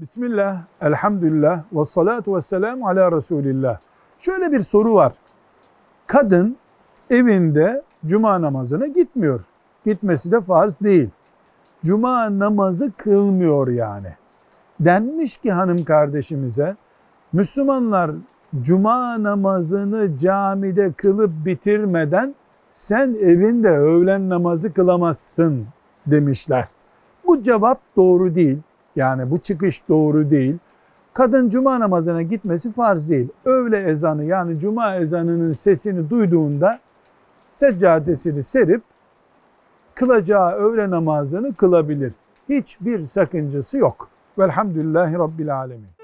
Bismillah, elhamdülillah, ve salatu ve selamu ala Resulillah. Şöyle bir soru var. Kadın evinde cuma namazına gitmiyor. Gitmesi de farz değil. Cuma namazı kılmıyor yani. Denmiş ki hanım kardeşimize, Müslümanlar cuma namazını camide kılıp bitirmeden sen evinde öğlen namazı kılamazsın demişler. Bu cevap doğru değil. Yani bu çıkış doğru değil. Kadın cuma namazına gitmesi farz değil. Öğle ezanı yani cuma ezanının sesini duyduğunda seccadesini serip kılacağı öğle namazını kılabilir. Hiçbir sakıncası yok. Velhamdülillahi Rabbil Alemin.